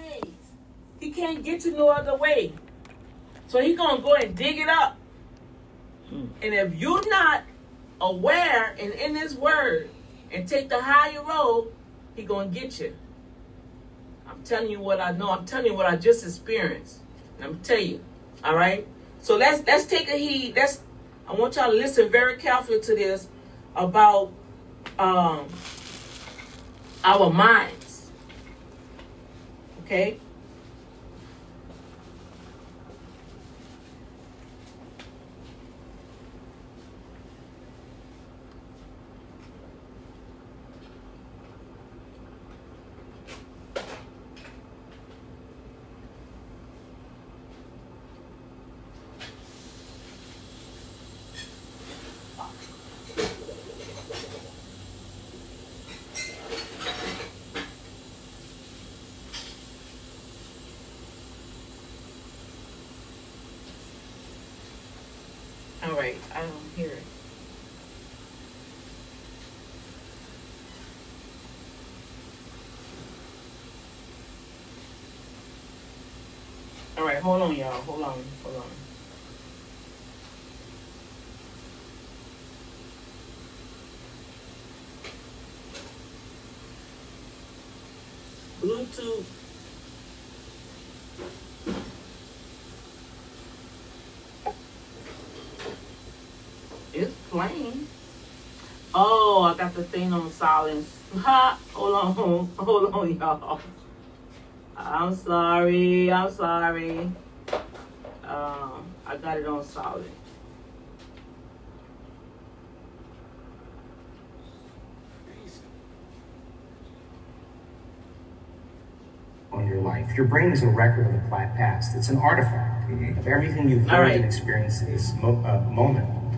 ways. He can't get you no other way. So he gonna go and dig it up. Hmm. And if you're not aware and in his word and take the higher road, he gonna get you. I'm telling you what I know. I'm telling you what I just experienced. And I'm telling you. All right. So let's let's take a heed. Let's. I want y'all to listen very carefully to this about um, our minds. Okay. All right. I don't hear it. All right, hold on, y'all. Hold on, hold on. Bluetooth. Oh, I got the thing on silence. Ha! Hold on, hold on, y'all. I'm sorry. I'm sorry. Um, I got it on solid. on your life. Your brain is a record of the past. It's an artifact of everything you've learned right. and experienced in this mo- uh, moment.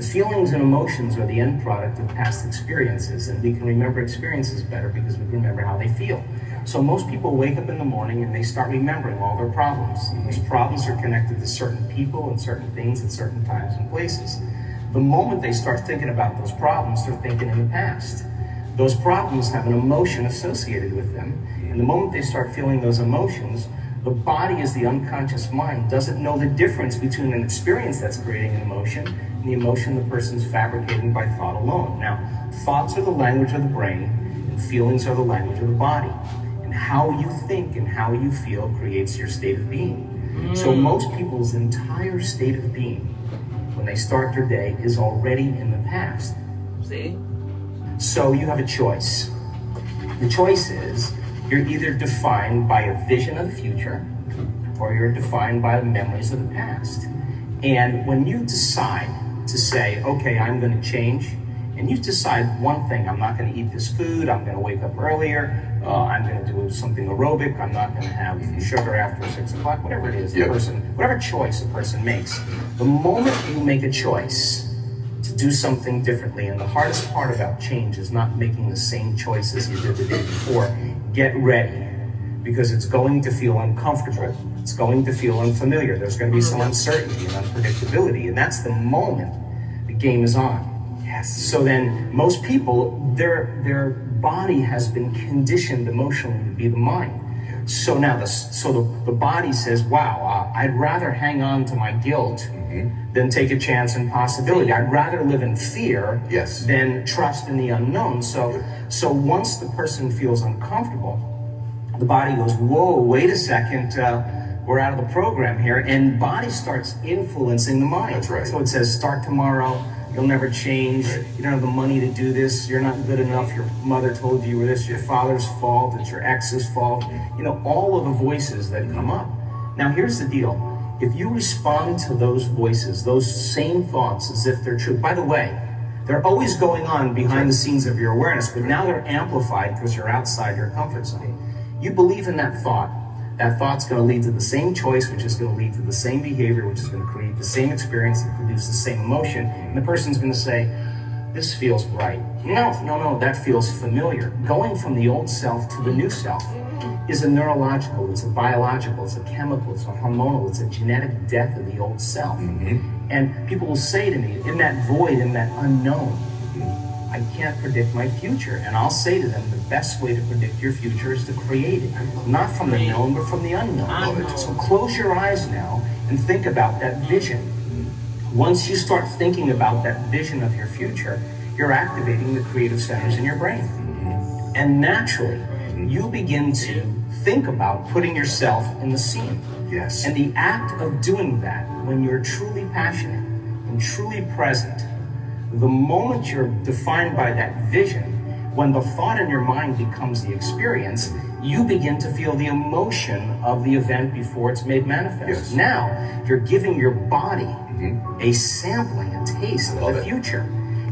Feelings and emotions are the end product of past experiences, and we can remember experiences better because we remember how they feel. So most people wake up in the morning and they start remembering all their problems. And those problems are connected to certain people and certain things at certain times and places. The moment they start thinking about those problems, they're thinking in the past. Those problems have an emotion associated with them. And the moment they start feeling those emotions, the body as the unconscious mind doesn't know the difference between an experience that's creating an emotion the emotion the person's fabricating by thought alone. Now, thoughts are the language of the brain, and feelings are the language of the body. And how you think and how you feel creates your state of being. So mm. most people's entire state of being, when they start their day, is already in the past. See? So you have a choice. The choice is you're either defined by a vision of the future or you're defined by the memories of the past. And when you decide to say, okay, I'm going to change, and you decide one thing, I'm not going to eat this food, I'm going to wake up earlier, uh, I'm going to do something aerobic, I'm not going to have sugar after six o'clock, whatever it is, the person, whatever choice a person makes. The moment you make a choice, to do something differently. And the hardest part about change is not making the same choices you did the day before. Get ready because it's going to feel uncomfortable. It's going to feel unfamiliar. There's going to be some uncertainty and unpredictability. And that's the moment the game is on. Yes. So then most people, their their body has been conditioned emotionally to be the mind. So now the so the, the body says, "Wow, uh, I'd rather hang on to my guilt than take a chance and possibility. I'd rather live in fear Yes. than trust in the unknown." So so once the person feels uncomfortable, the body goes, "Whoa, wait a second, uh, we're out of the program here," and body starts influencing the mind. That's right. So it says, "Start tomorrow." You'll never change. You don't have the money to do this. You're not good enough. Your mother told you you were this. Your father's fault. It's your ex's fault. You know, all of the voices that come up. Now, here's the deal. If you respond to those voices, those same thoughts as if they're true, by the way, they're always going on behind the scenes of your awareness, but now they're amplified because you're outside your comfort zone. You believe in that thought. That thought's going to lead to the same choice, which is going to lead to the same behavior, which is going to create the same experience and produce the same emotion. And the person's going to say, This feels right. No, no, no, that feels familiar. Going from the old self to the new self is a neurological, it's a biological, it's a chemical, it's a hormonal, it's a genetic death of the old self. Mm-hmm. And people will say to me, in that void, in that unknown, I I can't predict my future. And I'll say to them, the best way to predict your future is to create it. Not from the known, but from the unknown. Unknown. So close your eyes now and think about that vision. Once you start thinking about that vision of your future, you're activating the creative centers in your brain. And naturally, you begin to think about putting yourself in the scene. Yes. And the act of doing that, when you're truly passionate and truly present, the moment you're defined by that vision, when the thought in your mind becomes the experience, you begin to feel the emotion of the event before it's made manifest. Yes. Now, you're giving your body mm-hmm. a sampling, a taste of the it. future.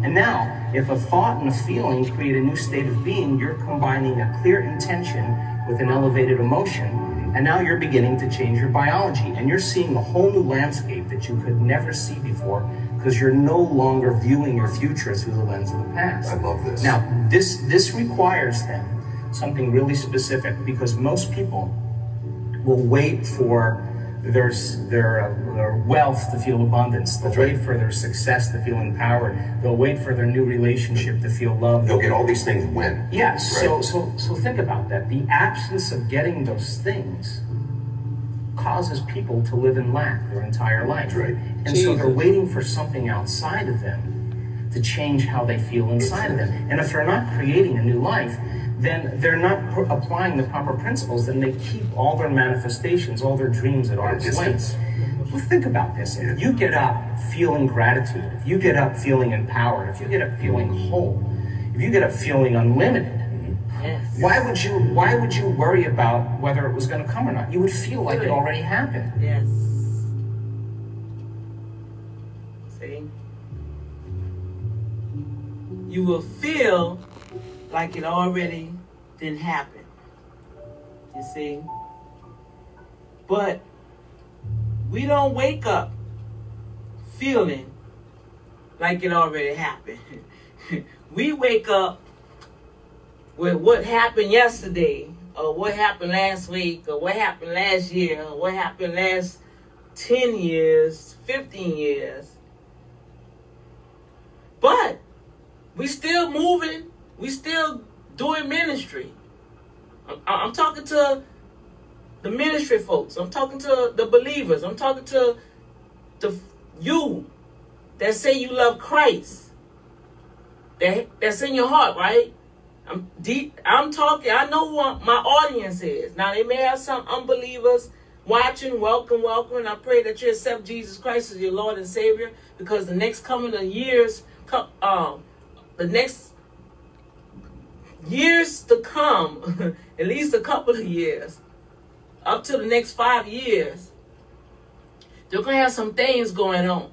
And now, if a thought and a feeling create a new state of being, you're combining a clear intention with an elevated emotion. Mm-hmm. And now you're beginning to change your biology. And you're seeing a whole new landscape that you could never see before because you're no longer viewing your future through the lens of the past. I love this. Now, this, this requires then something really specific because most people will wait for their, their, their wealth to feel abundance. They'll wait for their success to feel empowered. They'll wait for their new relationship to feel loved. They'll get all these things when. Yes. So, Right. so, so think about that. The absence of getting those things causes people to live in lack their entire life. Right. And so they're waiting for something outside of them to change how they feel inside of them. And if they're not creating a new life, then they're not pr- applying the proper principles. Then they keep all their manifestations, all their dreams at arm's length. Well, think about this. If you get up feeling gratitude, if you get up feeling empowered, if you get up feeling whole, if you get up feeling unlimited, Yes. why would you why would you worry about whether it was going to come or not? You would feel like it already happened. Yes. See? You will feel like it already didn't happen. You see? But we don't wake up feeling like it already happened. we wake up with what happened yesterday, or what happened last week, or what happened last year, or what happened last 10 years, 15 years. But we still moving, we still doing ministry. I'm, I'm talking to the ministry folks, I'm talking to the believers, I'm talking to the you that say you love Christ. That, that's in your heart, right? I'm deep. I'm talking. I know who my audience is. Now they may have some unbelievers watching. Welcome, welcome. And I pray that you accept Jesus Christ as your Lord and Savior, because the next coming of years, um, the next years to come, at least a couple of years, up to the next five years, they're gonna have some things going on,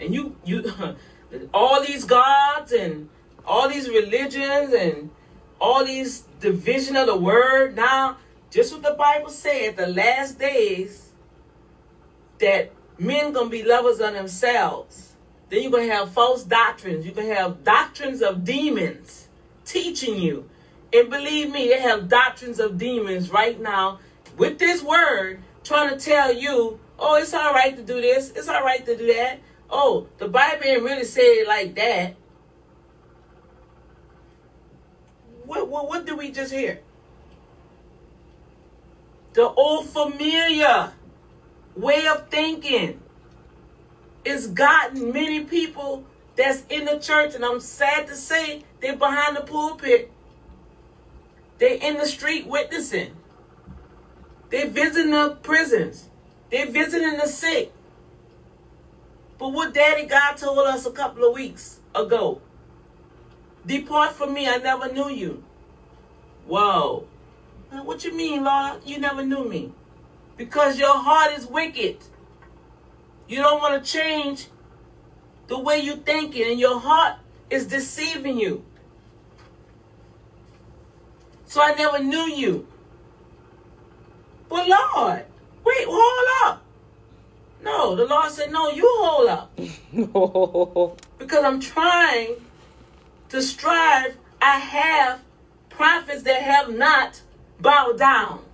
and you, you, all these gods and all these religions and all these division of the word. Now, just what the Bible said, the last days, that men gonna be lovers of themselves. Then you're gonna have false doctrines. You're gonna have doctrines of demons teaching you. And believe me, they have doctrines of demons right now with this word trying to tell you, oh, it's all right to do this, it's all right to do that. Oh, the Bible didn't really say it like that. What, what, what did we just hear? The old familiar way of thinking it's gotten many people that's in the church, and I'm sad to say they're behind the pulpit. They're in the street witnessing. They're visiting the prisons. They're visiting the sick. But what Daddy God told us a couple of weeks ago Depart from me, I never knew you. Whoa. What you mean, Lord? You never knew me. Because your heart is wicked. You don't want to change the way you thinking, and your heart is deceiving you. So I never knew you. But Lord, wait, hold up. No, the Lord said, no, you hold up. Because I'm trying to strive. I have prophets that have not bowed down.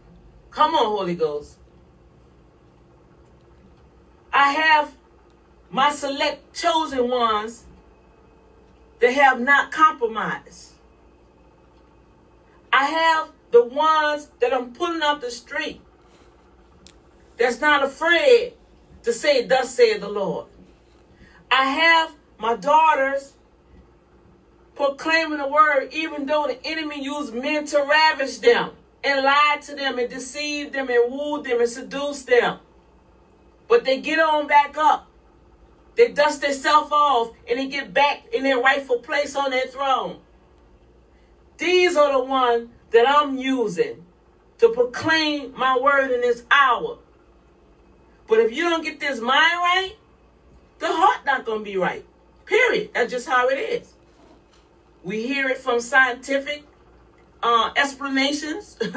Come on, Holy Ghost. I have my select chosen ones that have not compromised. I have the ones that I'm pulling off the street that's not afraid to say, Thus saith the Lord. I have my daughters proclaiming the word, even though the enemy used men to ravish them and lie to them and deceive them and woo them and seduce them. But they get on back up. They dust themselves off and they get back in their rightful place on their throne. These are the ones that I'm using to proclaim my word in this hour. But if you don't get this mind right, the heart not to be right. Period. That's just how it is. We hear it from scientific uh, explanations.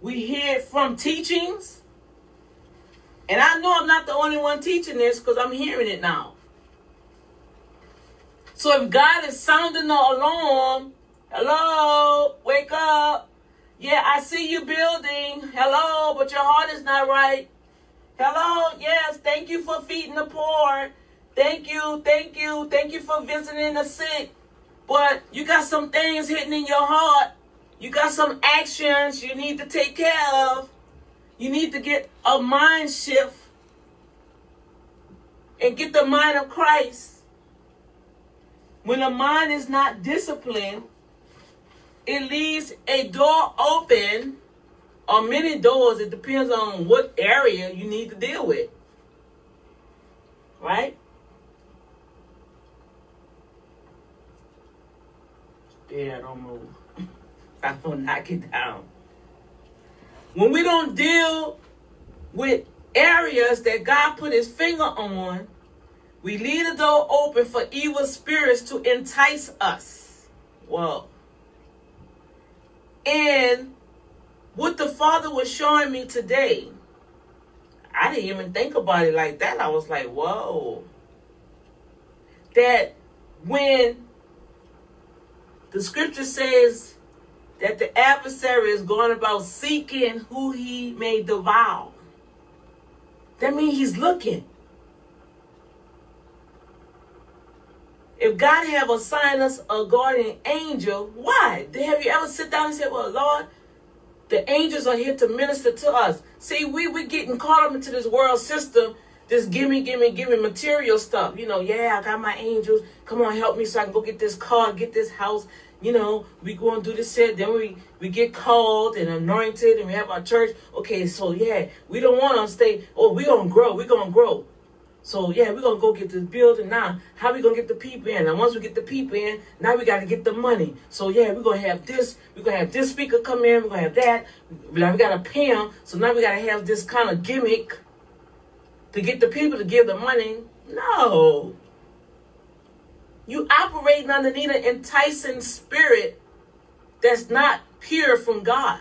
we hear it from teachings. And I know I'm not the only one teaching this because I'm hearing it now. So if God is sounding the alarm, hello, wake up. Yeah, I see you building. Hello, but your heart is not right. Hello, yes, thank you for feeding the poor. Thank you, thank you, thank you for visiting the sick. But you got some things hitting in your heart. You got some actions you need to take care of. You need to get a mind shift and get the mind of Christ. When the mind is not disciplined, it leaves a door open or many doors. It depends on what area you need to deal with. Right? Yeah, don't move. I will knock it down. When we don't deal with areas that God put his finger on, we leave the door open for evil spirits to entice us. Whoa. And what the Father was showing me today, I didn't even think about it like that. I was like, whoa. That when the scripture says that the adversary is going about seeking who he may devour. That means he's looking. If God have assigned us a guardian angel, why? Have you ever sit down and said, well, Lord, the angels are here to minister to us. See, we we getting caught up into this world system this gimme, gimme, gimme material stuff. You know, yeah, I got my angels. Come on, help me so I can go get this car, get this house. You know, we go and do this set. Then we, we get called and anointed and we have our church. Okay, so yeah, we don't want to stay. Oh, we going to grow. we going to grow. So yeah, we're to go get this building now. How we to get the people in? And once we get the people in, now we got to get the money. So yeah, we're to have this. We're to have this speaker come in. We're to have that. Now we got to pay them. So now we got to have this kind of gimmick to get the people to give the money. No. You operating underneath an enticing spirit that's not pure from God.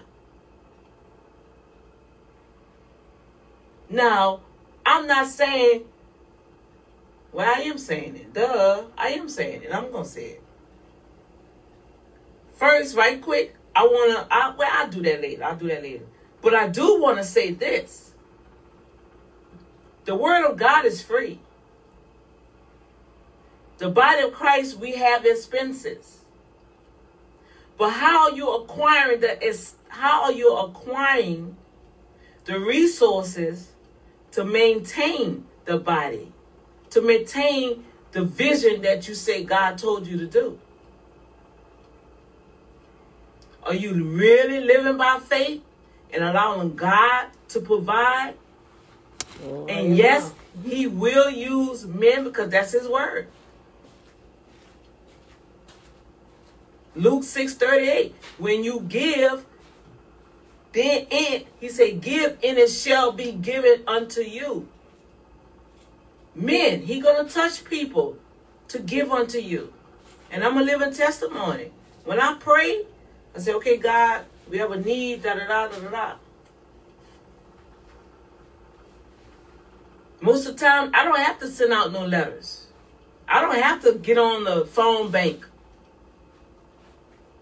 Now, I'm not saying, well, I am saying it. Duh, I am saying it. I'm going to say it. First, right quick, I want to, I, well, I'll do that later. I'll do that later. But I do want to say this. The word of God is free. The body of Christ, we have expenses. But how are you acquiring the how are you acquiring the resources to maintain the body, to maintain the vision that you say God told you to do? Are you really living by faith and allowing God to provide Oh, and yes, he will use men because that's his word. Luke 6 38. When you give, then it, he said, give and it shall be given unto you. Men, he gonna touch people to give unto you. And I'm a living testimony. When I pray, I say, okay, God, we have a need, da da da da da Most of the time, I don't have to send out no letters. I don't have to get on the phone bank.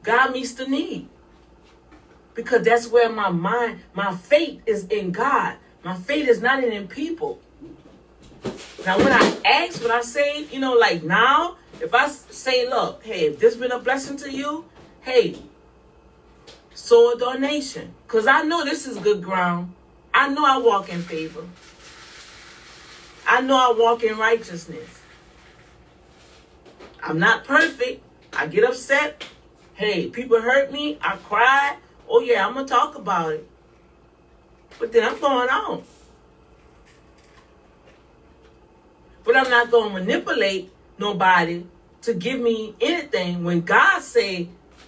God meets the need. Because that's where my mind, my faith is in God. My faith is not in people. Now, when I ask, when I say, you know, like now, if I say, look, hey, if this been a blessing to you, hey, sow a donation. Because I know this is good ground. I know I walk in favor. I know I walk in righteousness. I'm not perfect. I get upset. Hey, people hurt me. I cry. Oh, yeah, I'm going to talk about it. But then I'm going on. But I'm not going to manipulate nobody to give me anything when God say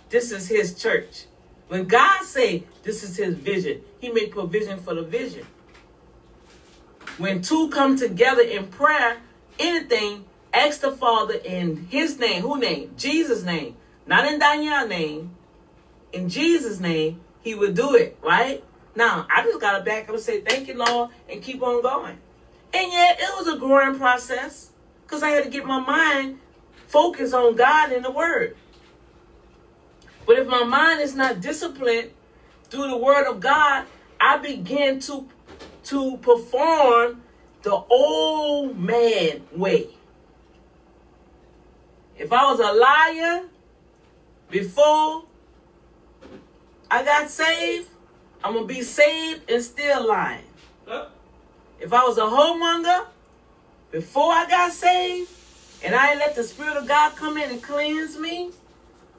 this is his church. When God say this is his vision, he made provision for the vision. When two come together in prayer, anything, ask the Father in his name. Who name? Jesus' name. Not in Daniel's name. In Jesus' name, he would do it, right? Now, I just got to back up and say, thank you, Lord, and keep on going. And yet, it was a growing process because I had to get my mind focused on God and the Word. But if my mind is not disciplined through the word of God, I begin to to perform the old man way. If I was a liar before I got saved, I'm gonna be saved and still lying. If I was a homemonger before I got saved, and I let the Spirit of God come in and cleanse me,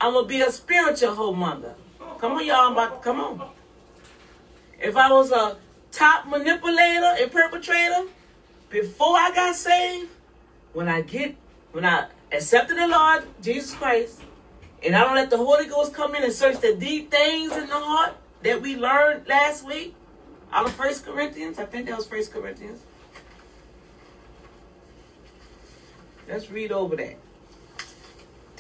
I'm gonna be a spiritual homemonger. Come on, y'all. I'm about to come on. If I was a top manipulator and perpetrator before I got saved, when I get when I accepted the Lord Jesus Christ, and I don't let the Holy Ghost come in and search the deep things in the heart that we learned last week out of First Corinthians. I think that was First Corinthians. Let's read over that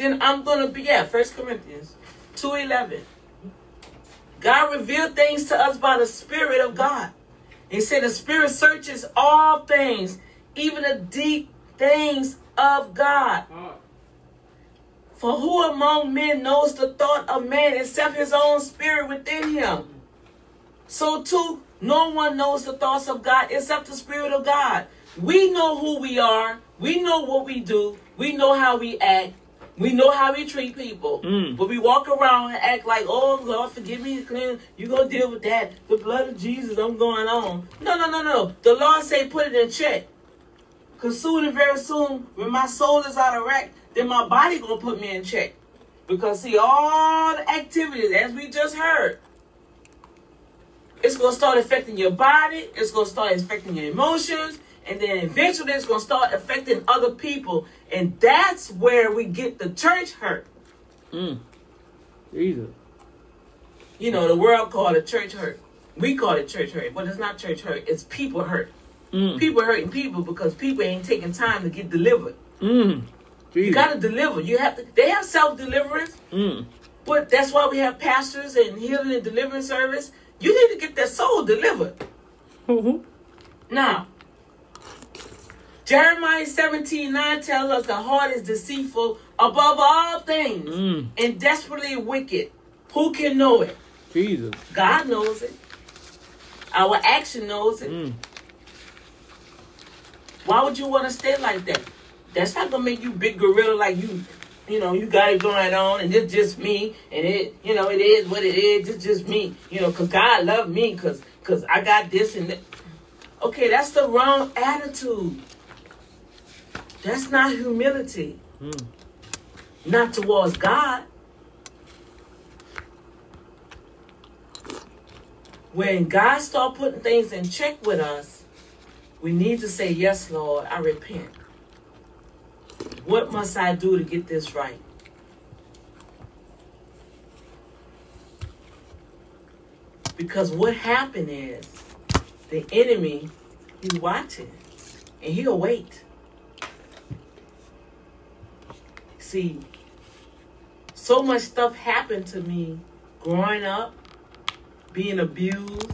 then I'm gonna be yeah, First Corinthians 2.11. God revealed things to us by the Spirit of God. He said the Spirit searches all things, even the deep things of God. For who among men knows the thought of man except his own spirit within him? So too, no one knows the thoughts of God except the Spirit of God. We know who we are. We know what we do. We know how we act. We know how we treat people, mm. but we walk around and act like, "Oh Lord, forgive me, clean. You gonna deal with that? The blood of Jesus, I'm going on." No, no, no, no. The Lord say, put it in check. Cause soon and very soon, when my soul is out of whack, then my body gonna put me in check. Because see, all the activities, as we just heard, it's gonna start affecting your body. It's gonna start affecting your emotions and then eventually it's going to start affecting other people. And that's where we get the church hurt. Mm. Jesus. You know, the world called it church hurt. We call it church hurt, but it's not church hurt. It's people hurt. Mm. People hurting people because people ain't taking time to get delivered. Mm. You got to deliver. You have to. They have self deliverance, mm. but that's why we have pastors and healing and deliverance service. You need to get that soul delivered. Mm-hmm. Now, Jeremiah 17 9 tells us the heart is deceitful above all things mm. and desperately wicked. Who can know it? Jesus. God knows it. Our action knows it. Mm. Why would you want to stay like that? That's not gonna make you big gorilla like you. You know, you got it going on, and it's just me, and it, you know, it is what it is. It's just me, you know, cause God loved me, cause, cause I got this and that. Okay, that's the wrong attitude. That's not humility. Mm. Not towards God. When God start putting things in check with us, we need to say, Yes, Lord, I repent. What must I do to get this right? Because what happened is the enemy, he's watching and he'll wait. See, so much stuff happened to me growing up, being abused,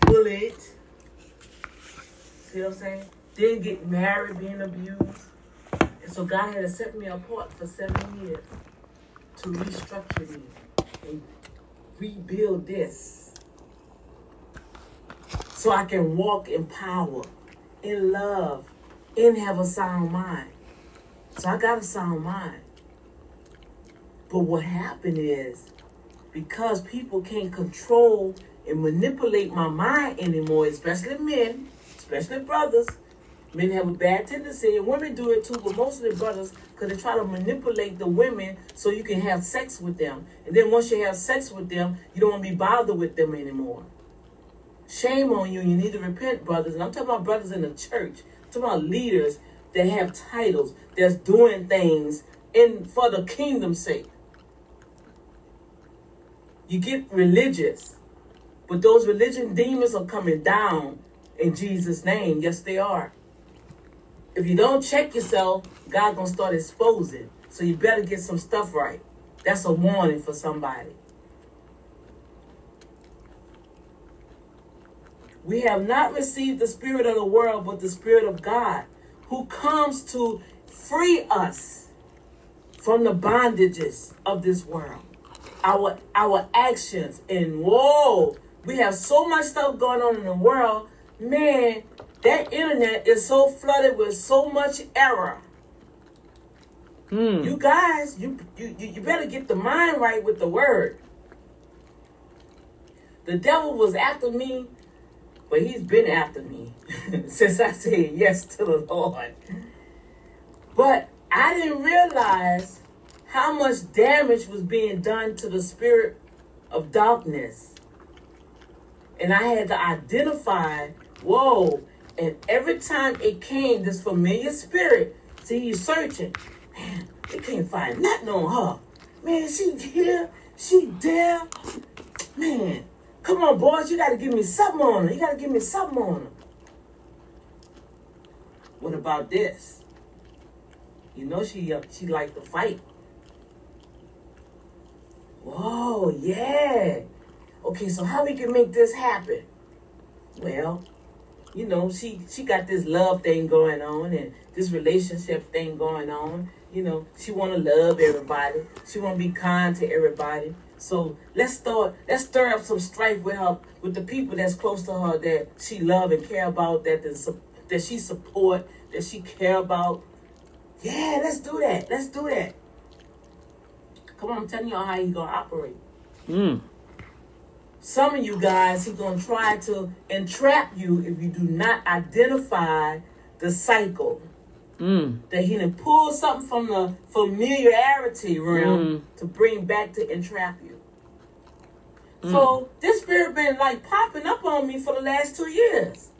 bullied. See what I'm saying? Then get married, being abused. And so God had to set me apart for seven years to restructure me and rebuild this so I can walk in power in love, and have a sound mind. So I got a sound mind. But what happened is because people can't control and manipulate my mind anymore, especially men, especially brothers. Men have a bad tendency, and women do it too, but most of the brothers, because they try to manipulate the women so you can have sex with them. And then once you have sex with them, you don't want to be bothered with them anymore. Shame on you. You need to repent, brothers. And I'm talking about brothers in the church. I'm talking about leaders that have titles, that's doing things in for the kingdom's sake. You get religious, but those religion demons are coming down in Jesus' name. Yes, they are. If you don't check yourself, God gonna start exposing. So you better get some stuff right. That's a warning for somebody. We have not received the spirit of the world, but the spirit of God, who comes to free us from the bondages of this world. Our our actions and whoa, we have so much stuff going on in the world. Man, that internet is so flooded with so much error. Mm. You guys, you, you you better get the mind right with the word. The devil was after me, but he's been after me since I said yes to the Lord. But I didn't realize how much damage was being done to the spirit of darkness. And I had to identify, whoa, and every time it came, this familiar spirit, see, he's searching. Man, they can't find nothing on her. Man, she here, she there. Man, come on, boys, you gotta give me something on her. You gotta give me something on her. What about this? You know she uh, she like to fight. Whoa, yeah. Okay, so how we can make this happen? Well, you know, she she got this love thing going on and this relationship thing going on. You know, she want to love everybody. She want to be kind to everybody. So let's start. Let's stir up some strife with her, with the people that's close to her that she love and care about, that the, that she support, that she care about. Yeah, let's do that. Let's do that. Come on, I'm telling y'all how he gonna operate. Mm. Some of you guys, he gonna try to entrap you if you do not identify the cycle. Mm. That he done pull something from the familiarity realm to bring back to entrap you. So this spirit been like popping up on me for the last two years.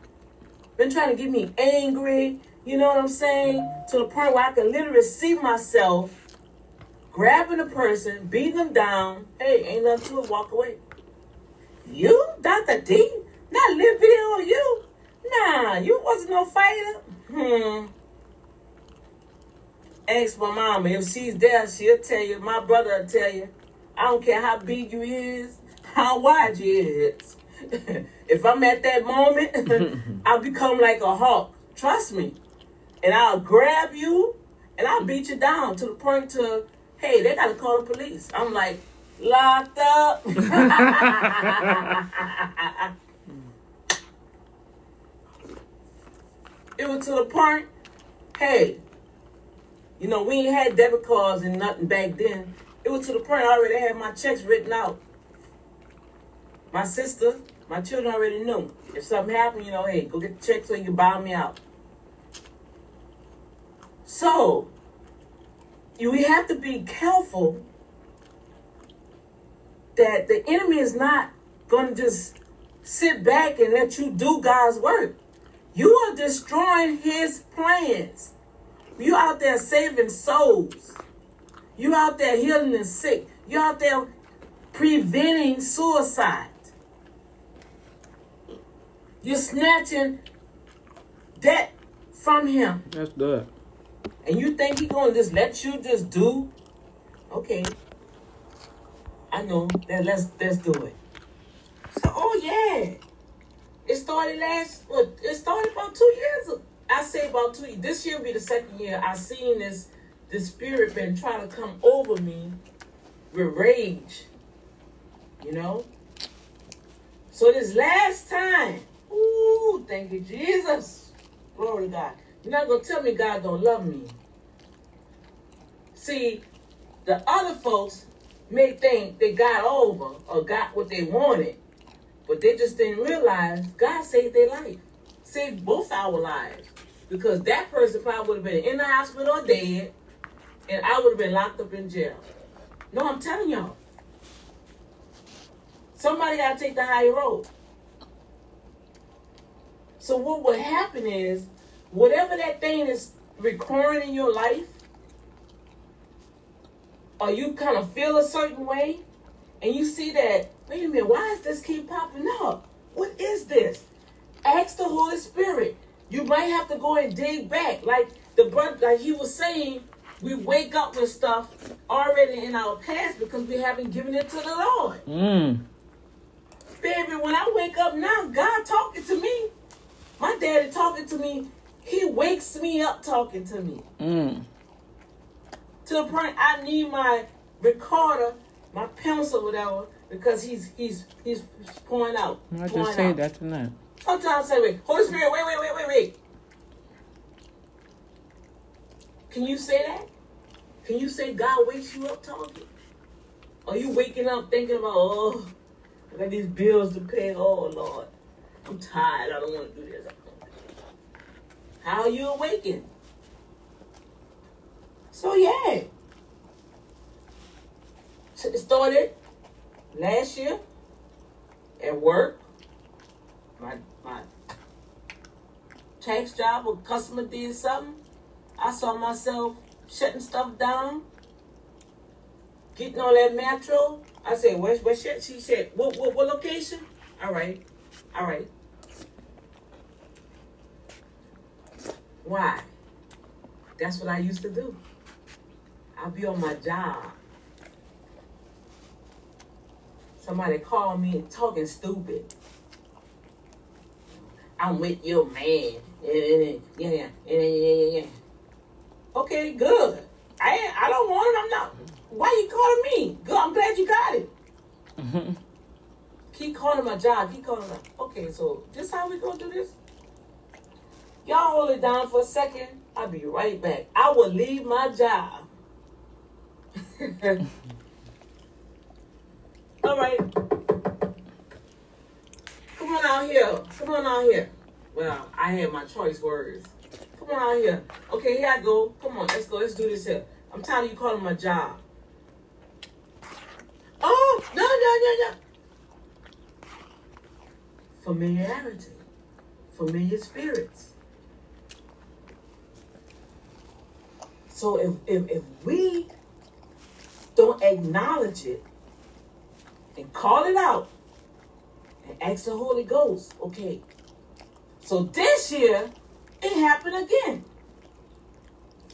Been trying to get me angry, you know what I'm saying? To the point where I can literally see myself grabbing a person, beating them down. Hey, ain't nothing to it, walk away. You, Dr. D? Not live video on you? Nah, you wasn't no fighter. Hmm. Ask my mama. If she's there, she'll tell you. My brother will tell you. I don't care how big you is, how wide you is. if I'm at that moment, I'll become like a hawk. Trust me. And I'll grab you and I'll beat you down to the point to, hey, they gotta call the police. I'm like, locked up. it was to the point, hey, you know, we ain't had debit cards and nothing back then. It was to the point I already had my checks written out. My sister, my children already knew. If something happened, you know, hey, go get the check so you can buy me out. So, you we have to be careful that the enemy is not going to just sit back and let you do God's work. You are destroying his plans. You out there saving souls. You out there healing the sick. You out there preventing suicide. You're snatching debt from him. That's good. And you think he gonna just let you just do? Okay. I know. Then let's let's do it. So oh yeah. It started last what it started about two years ago. I say about two. This year will be the second year I seen this this spirit been trying to come over me with rage. You know? So this last time, ooh, thank you, Jesus. Glory to God. You're not gonna tell me God don't love me. See, the other folks may think they got over or got what they wanted, but they just didn't realize God saved their life, saved both our lives, because that person probably would have been in the hospital or dead, and I would have been locked up in jail. No, I'm telling y'all. Somebody got to take the high road. So what will happen is, whatever that thing is recurring in your life, or you kind of feel a certain way, and you see that, wait a minute, why does this keep popping up? What is this? Ask the Holy Spirit. You might have to go and dig back, like the brother, like he was saying. We wake up with stuff already in our past because we haven't given it to the Lord. Mm. Baby, when I wake up now, God talking to me. My daddy talking to me. He wakes me up talking to me. Mm. To the point I need my recorder, my pencil, whatever, because he's he's he's pouring out. I just say out. that tonight. Sometimes I say, wait, Holy Spirit, wait, wait, wait, wait, wait. Can you say that? Can you say God wakes you up talking? Are you waking up thinking about, oh, I got these bills to pay. Oh, Lord. I'm tired. I don't want to do this. I don't wanna do this. How are you awakened? So, yeah. So It started last year at work. My, my tax job, a customer did something. I saw myself shutting stuff down, getting all that metro. I said, where's where's shit? She said, what, what what location? All right, all right. Why? That's what I used to do. I'll be on my job. Somebody called me talking stupid. I'm with your man. Yeah, yeah, yeah, yeah, yeah. Okay, good. I I don't want it. I'm not. Why you calling me? Good. I'm glad you got it. Keep calling my job. Keep calling my. Okay, so this how we gonna do this? Y'all hold it down for a second. I'll be right back. I will leave my job. All right. Come on out here. Come on out here. Well, I had my choice words. Come on out here. Okay, here I go. Come on, let's go. Let's do this here. I'm tired of you calling my job. Oh, no, no, no, no. Familiarity. Familiar spirits. So if, if, if we don't acknowledge it and call it out and ask the Holy Ghost, okay. So this year, it happened again.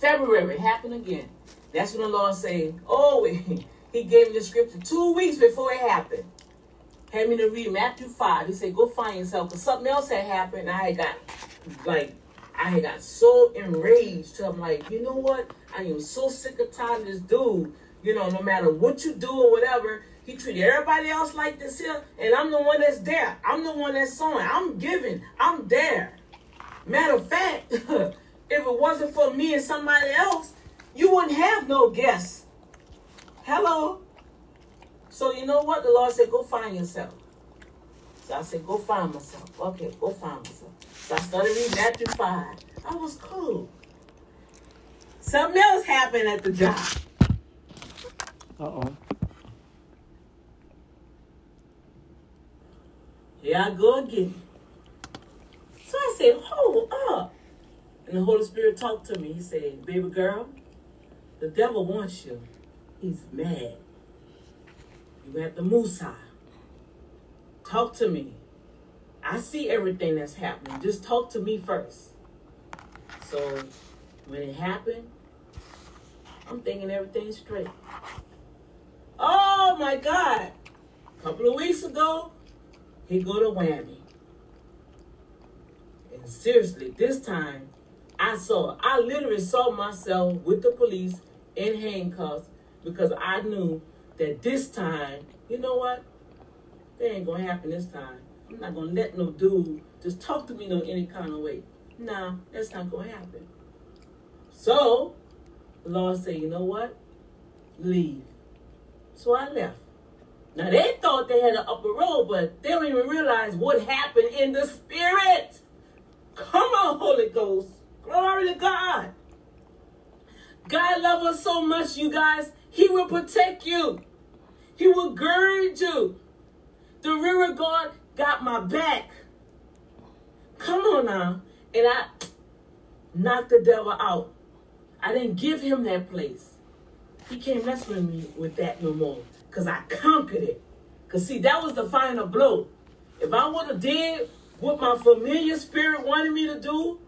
February, happened again. That's when the Lord said, oh, he gave me the scripture two weeks before it happened. Had me to read Matthew 5. He said, go find yourself. Because something else had happened. I had got, like, I had got so enraged. So I'm like, you know what? I am so sick and tired of this dude. You know, no matter what you do or whatever, he treated everybody else like this here. And I'm the one that's there. I'm the one that's sowing. I'm giving. I'm there. Matter of fact, if it wasn't for me and somebody else, you wouldn't have no guests. Hello. So you know what? The Lord said, go find yourself. So I said, go find myself. Okay, go find myself. So I started reading Matthew 5. I was cool. Something else happened at the job. Uh Here I go again. So I said, hold up. And the Holy Spirit talked to me. He said, baby girl, the devil wants you. He's mad. You at the Musa. Talk to me. I see everything that's happening. Just talk to me first. So when it happened, I'm thinking everything's straight. Oh my God. A couple of weeks ago, he go to whammy. And seriously, this time I saw, I literally saw myself with the police in handcuffs because I knew that this time, you know what? That ain't gonna happen this time. I'm not gonna let no dude just talk to me no any kind of way. Nah, that's not to happen. So, the Lord said, you know what? Leave. So I left. Now they thought they had an upper road, but they don't even realize what happened in the spirit. Come on, Holy Ghost. Glory to God. God loves us so much, you guys. He will protect you. He will gird you. The river God got my back. Come on now. And I knocked the devil out. I didn't give him that place. He can't mess with me with that no more. Because I conquered it. Because see, that was the final blow. If I would have did what my familiar spirit wanted me to do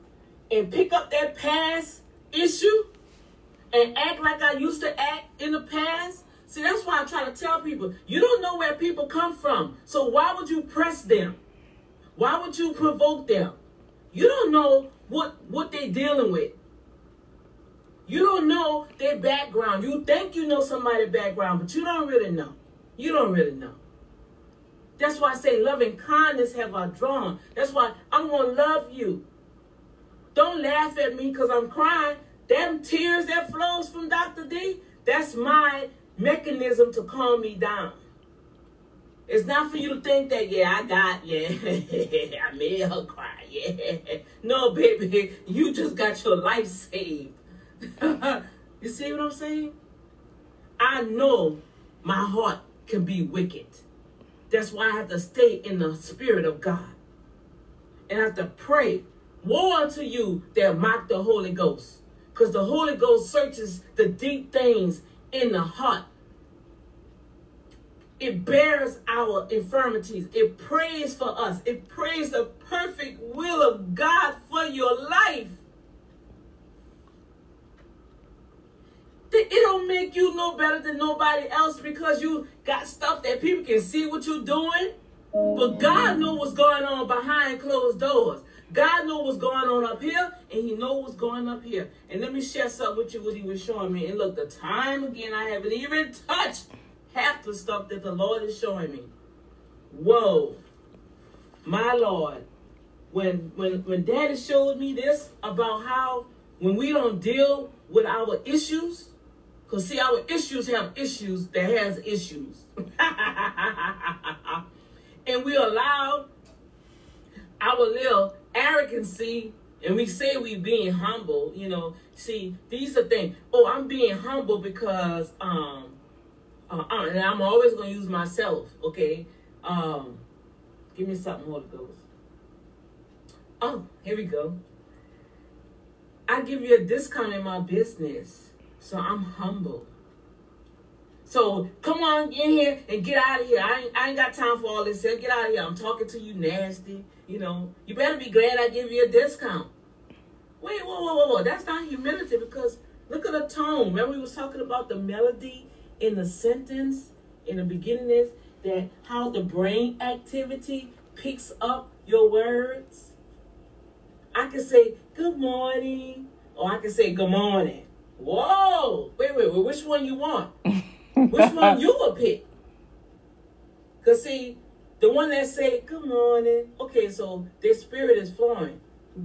and pick up that past issue and act like I used to act in the past, see, that's why I try to tell people, you don't know where people come from. So why would you press them? Why would you provoke them? You don't know what, what they're dealing with. You don't know their background. You think you know somebody's background, but you don't really know. You don't really know. That's why I say loving kindness have I drawn. That's why I'm going to love you. Don't laugh at me because I'm crying. Them tears that flows from Dr. D, that's my mechanism to calm me down. It's not for you to think that, yeah, I got, yeah, I made her cry, yeah. No, baby, you just got your life saved. you see what I'm saying? I know my heart can be wicked. That's why I have to stay in the spirit of God. And I have to pray. Woe unto you that mock the Holy Ghost. Because the Holy Ghost searches the deep things in the heart. It bears our infirmities. It prays for us. It prays the perfect will of God for your life. It don't make you no better than nobody else because you got stuff that people can see what you're doing. But God knows what's going on behind closed doors. God knows what's going on up here, and He knows what's going up here. And let me share something with you what He was showing me. And look, the time again, I haven't even touched half the stuff that the Lord is showing me. Whoa, my Lord. When when when Daddy showed me this about how when we don't deal with our issues, because see, our issues have issues that has issues. and we allow our little arrogancy and we say we being humble, you know. See, these are things. Oh, I'm being humble because um uh, uh, and I'm always gonna use myself, okay? Um give me something, Holy Ghost. Oh, here we go. I give you a discount in my business. So I'm humble. So come on in here and get out of here. I ain't, I ain't got time for all this here. Get out of here. I'm talking to you nasty. You know, you better be glad I give you a discount. Wait, whoa, whoa, whoa, whoa. That's not humility because look at the tone. Remember we was talking about the melody in the sentence in the beginning is that how the brain activity picks up your words. I can say good morning or I can say good morning. Whoa! Wait, wait, wait. Which one you want? Which one you will pick? Cause see, the one that say good morning. Okay, so their spirit is flowing.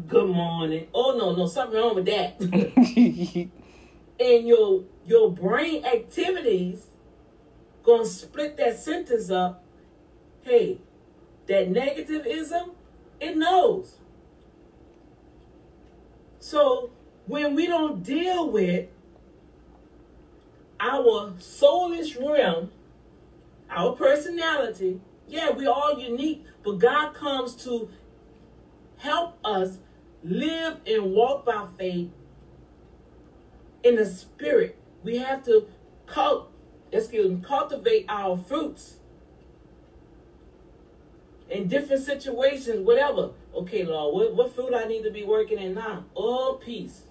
Good morning. Oh no, no, something wrong with that. and your your brain activities gonna split that sentence up. Hey, that negativism, it knows. So when we don't deal with our soulish realm, our personality, yeah, we're all unique, but God comes to help us live and walk by faith in the spirit. We have to cult, excuse me, cultivate our fruits in different situations, whatever. Okay, Lord, what, what fruit I need to be working in now? Oh, peace.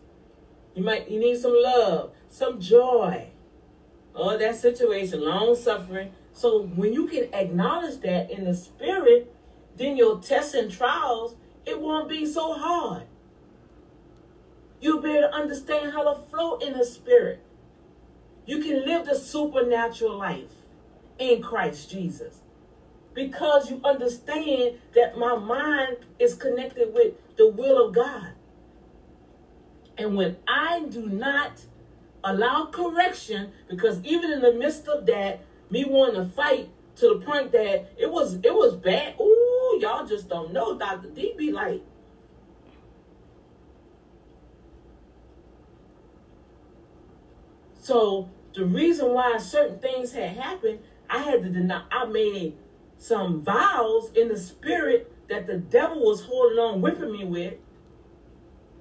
You might you need some love, some joy. Oh, that situation, long suffering. So when you can acknowledge that in the spirit, then your tests and trials, it won't be so hard. You'll be able to understand how to flow in the spirit. You can live the supernatural life in Christ Jesus. Because you understand that my mind is connected with the will of God. And when I do not allow correction, because even in the midst of that, me wanting to fight to the point that it was it was bad. Ooh, y'all just don't know. Dr. D be like, So the reason why certain things had happened, I had to deny. I made some vows in the spirit that the devil was holding on, whipping me with,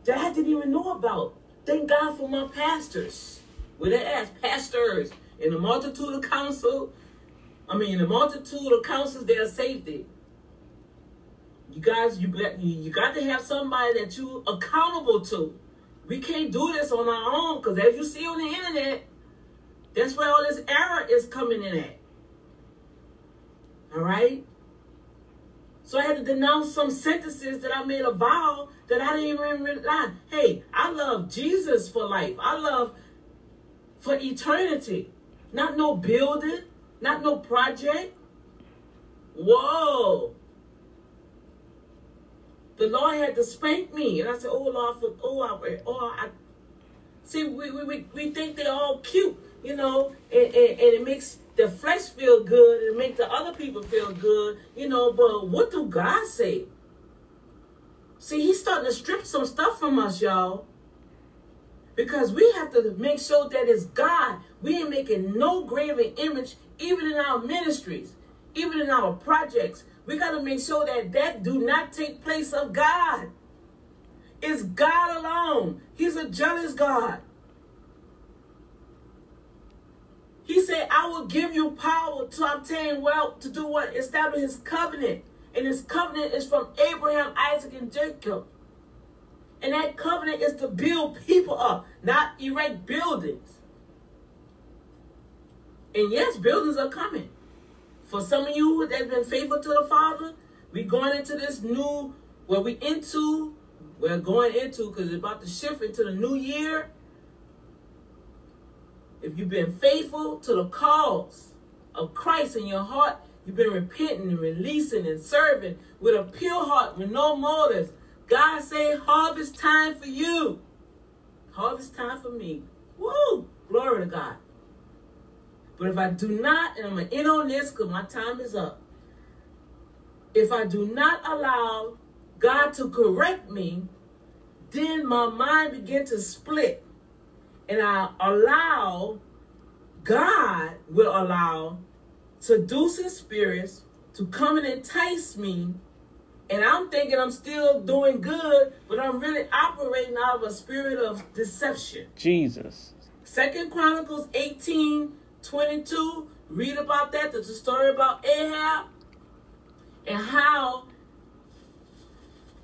that I didn't even know about. Thank God for my pastors. With their ass, pastors in the multitude of counsel. I mean, the multitude of counsels, there's safety. You guys, you got you got to have somebody that you accountable to. We can't do this on our own because as you see on the internet, that's where all this error is coming in at. All right? So I had to denounce some sentences that I made a vow that I didn't even realize. Hey, I love Jesus for life. I love for eternity. Not no building, not no project. Whoa the Lord had to spank me. And I said, oh, Lord, for, oh, I, oh, I. See, we, we, we think they're all cute, you know, and, and, and it makes the flesh feel good and make the other people feel good, you know, but what do God say? See, he's starting to strip some stuff from us, y'all. Because we have to make sure that it's God. We ain't making no graven image, even in our ministries, even in our projects. We got to make sure that that do not take place of God. It's God alone. He's a jealous God. He said, I will give you power to obtain wealth, to do what? Establish his covenant. And his covenant is from Abraham, Isaac, and Jacob. And that covenant is to build people up, not erect buildings. And yes, buildings are coming. For some of you that's been faithful to the Father, we going into this new, where we into, we're going into, because it's about to shift into the new year. If you've been faithful to the cause of Christ in your heart, you've been repenting and releasing and serving with a pure heart, with no motives. God say, harvest time for you. Harvest time for me. Woo! Glory to God. But if I do not, and I'm going to end on this because my time is up. If I do not allow God to correct me, then my mind begin to split. And I allow, God will allow seducing spirits to come and entice me. And I'm thinking I'm still doing good, but I'm really operating out of a spirit of deception. Jesus. Second Chronicles 18 22, read about that. There's a story about Ahab and how.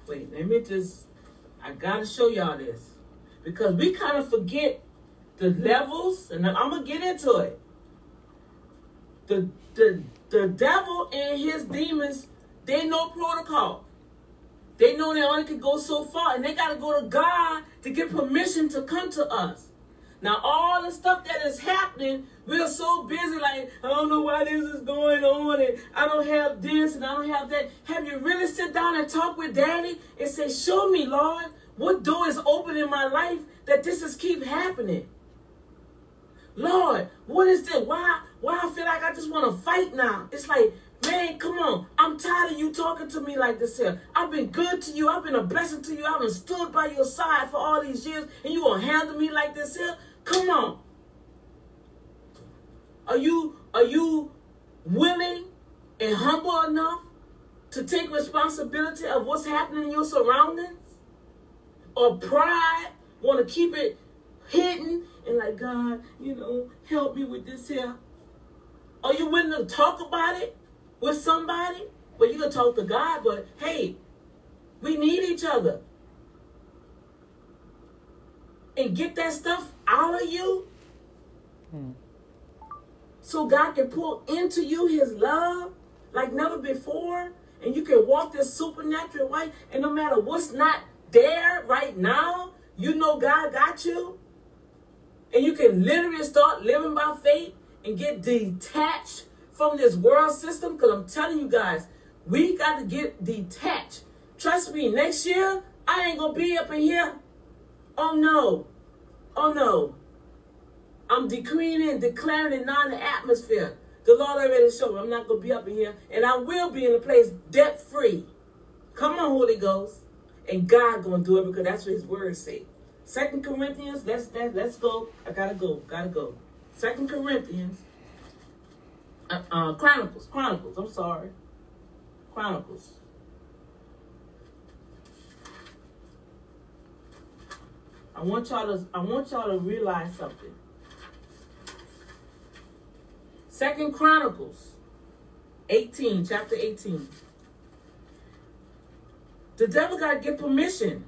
Wait, let me just. I gotta show y'all this because we kind of forget the levels, and I'm gonna get into it. The the the devil and his demons, they know protocol. They know they only can go so far, and they gotta go to God to get permission to come to us. Now, all the stuff that is happening, we're so busy, like, I don't know why this is going on, and I don't have this, and I don't have that. Have you really sit down and talk with daddy and say, show me, Lord, what door is open in my life that this is keep happening? Lord, what is this? Why, why I feel like I just want to fight now? It's like, man, come on. I'm tired of you talking to me like this here. I've been good to you. I've been a blessing to you. I've been stood by your side for all these years, and you gonna handle me like this here? Come on. Are you are you willing and humble enough to take responsibility of what's happening in your surroundings? Or pride, want to keep it hidden and like, God, you know, help me with this here. Are you willing to talk about it with somebody? Well, you can talk to God, but hey, we need each other and get that stuff out of you hmm. so God can pour into you his love like never before and you can walk this supernatural way and no matter what's not there right now you know God got you and you can literally start living by faith and get detached from this world system because I'm telling you guys we got to get detached trust me next year I ain't gonna be up in here Oh no. Oh no. I'm decreeing and declaring it now in the atmosphere. The Lord already showed me I'm not going to be up in here. And I will be in a place debt free. Come on, Holy Ghost. And God going to do it because that's what his word say. Second Corinthians, let's, let's, let's go. I got to go. Got to go. Second Corinthians. Uh, uh, Chronicles. Chronicles. I'm sorry. Chronicles. I want y'all to I want y'all to realize something. Second Chronicles 18, chapter 18. The devil got to get permission.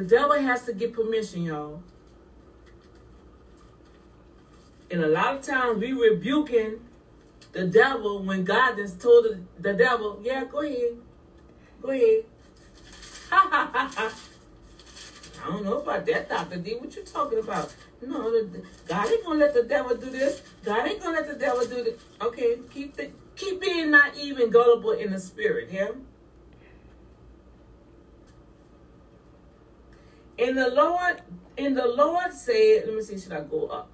The devil has to get permission, y'all. And a lot of times we rebuking the devil when God has told the, the devil, yeah, go ahead. Go ahead. I don't know about that, Dr. D. What you talking about? No, the, God ain't gonna let the devil do this. God ain't gonna let the devil do this. Okay, keep the, keep being not even gullible in the spirit, yeah? And the Lord, and the Lord said, let me see, should I go up?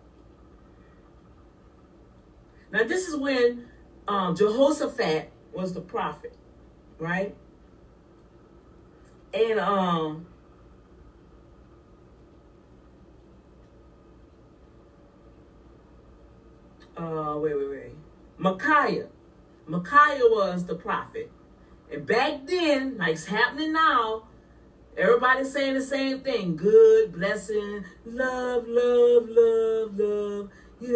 Now this is when um, Jehoshaphat was the prophet, right? And um uh wait, wait, wait. Micaiah. Micaiah was the prophet. And back then, like it's happening now, everybody's saying the same thing. Good, blessing, love, love, love, love. You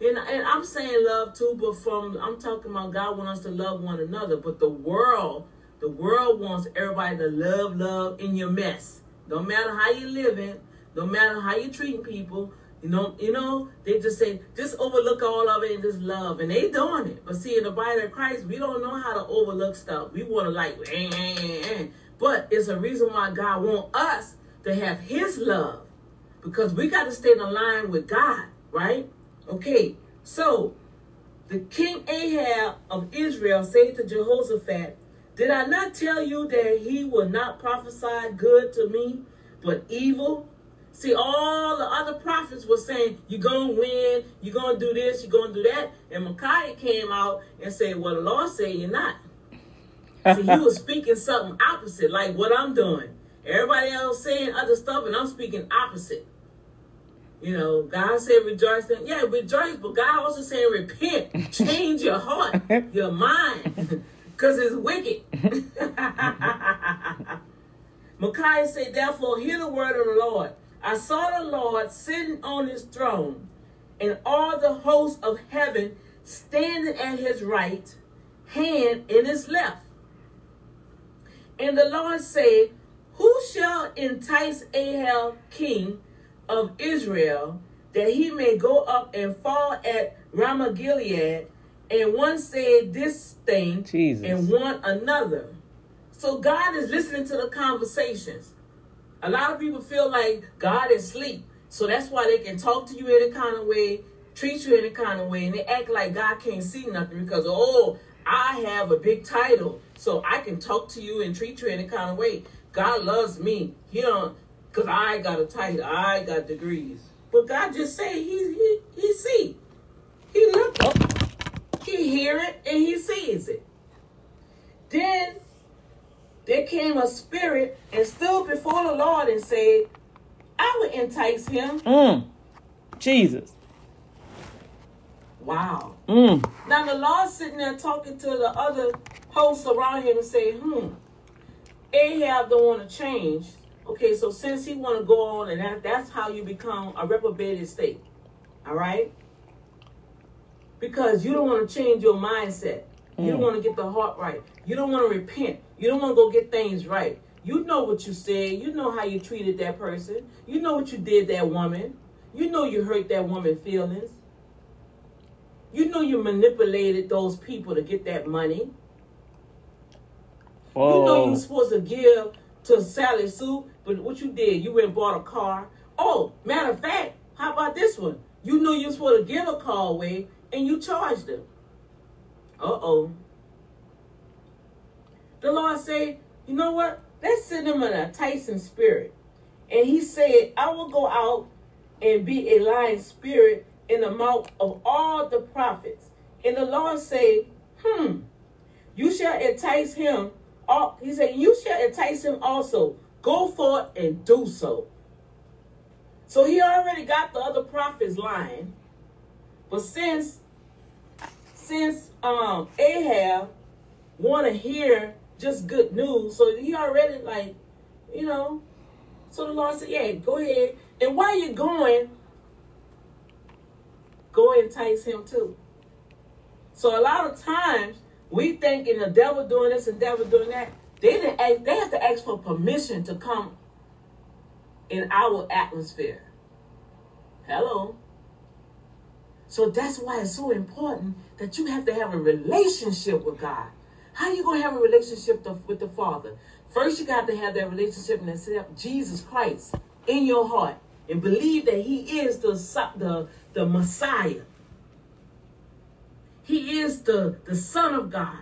know, and, and I'm saying love too, but from I'm talking about God wants us to love one another, but the world, the world wants everybody to love, love in your mess. No matter how you living, no matter how you treating people, you know, you know, they just say, just overlook all of it and just love. And they doing it. But see, in the body of Christ, we don't know how to overlook stuff. We want to like, eh, eh, eh. But it's a reason why God want us to have his love. Because we got to stay in line with God, right? Okay, so the king Ahab of Israel said to Jehoshaphat, Did I not tell you that he will not prophesy good to me, but evil? See, all the other prophets were saying, you're going to win, you're going to do this, you're going to do that. And Micaiah came out and said, well, the Lord said you're not. See, he was speaking something opposite, like what I'm doing. Everybody else saying other stuff, and I'm speaking opposite. You know, God said rejoice. Yeah, rejoice, but God also saying repent. Change your heart, your mind, because it's wicked. Micaiah said, therefore, hear the word of the Lord. I saw the Lord sitting on his throne, and all the hosts of heaven standing at his right hand and his left. And the Lord said, Who shall entice Ahab, king of Israel, that he may go up and fall at Ramoth Gilead? And one said this thing, Jesus. and one another. So God is listening to the conversations. A lot of people feel like God is asleep. So that's why they can talk to you in a kind of way, treat you in a kind of way, and they act like God can't see nothing because, oh, I have a big title, so I can talk to you and treat you in a kind of way. God loves me. He don't, because I got a title, I got degrees. But God just say he, he, he see. He look up, he hear it, and he sees it. Then there came a spirit and stood before the Lord and said, I will entice him. Mm. Jesus. Wow. Mm. Now the Lord sitting there talking to the other hosts around him and say, hmm, Ahab don't want to change. Okay, so since he want to go on and that, that's how you become a reprobated state. All right? Because you don't want to change your mindset. You don't Mm. want to get the heart right. You don't want to repent. You don't want to go get things right. You know what you said. You know how you treated that person. You know what you did that woman. You know you hurt that woman feelings. You know you manipulated those people to get that money. You know you were supposed to give to Sally Sue, but what you did, you went and bought a car. Oh, matter of fact, how about this one? You knew you were supposed to give a car away and you charged them. Uh oh. The Lord said, you know what? Let's send him in a Tyson spirit. And he said, I will go out and be a lying spirit in the mouth of all the prophets. And the Lord said, Hmm, you shall entice him. All, he said, You shall entice him also. Go forth and do so. So he already got the other prophets lying. But since since um Ahab want to hear just good news, so he already like, you know. So the Lord said, "Yeah, go ahead. And while you're going, go entice him too." So a lot of times we thinking the devil doing this and devil doing that. They didn't ask, they have to ask for permission to come in our atmosphere. Hello. So that's why it's so important that you have to have a relationship with God. How you gonna have a relationship to, with the Father? First, you got to have that relationship and accept Jesus Christ in your heart and believe that He is the the the Messiah. He is the the Son of God.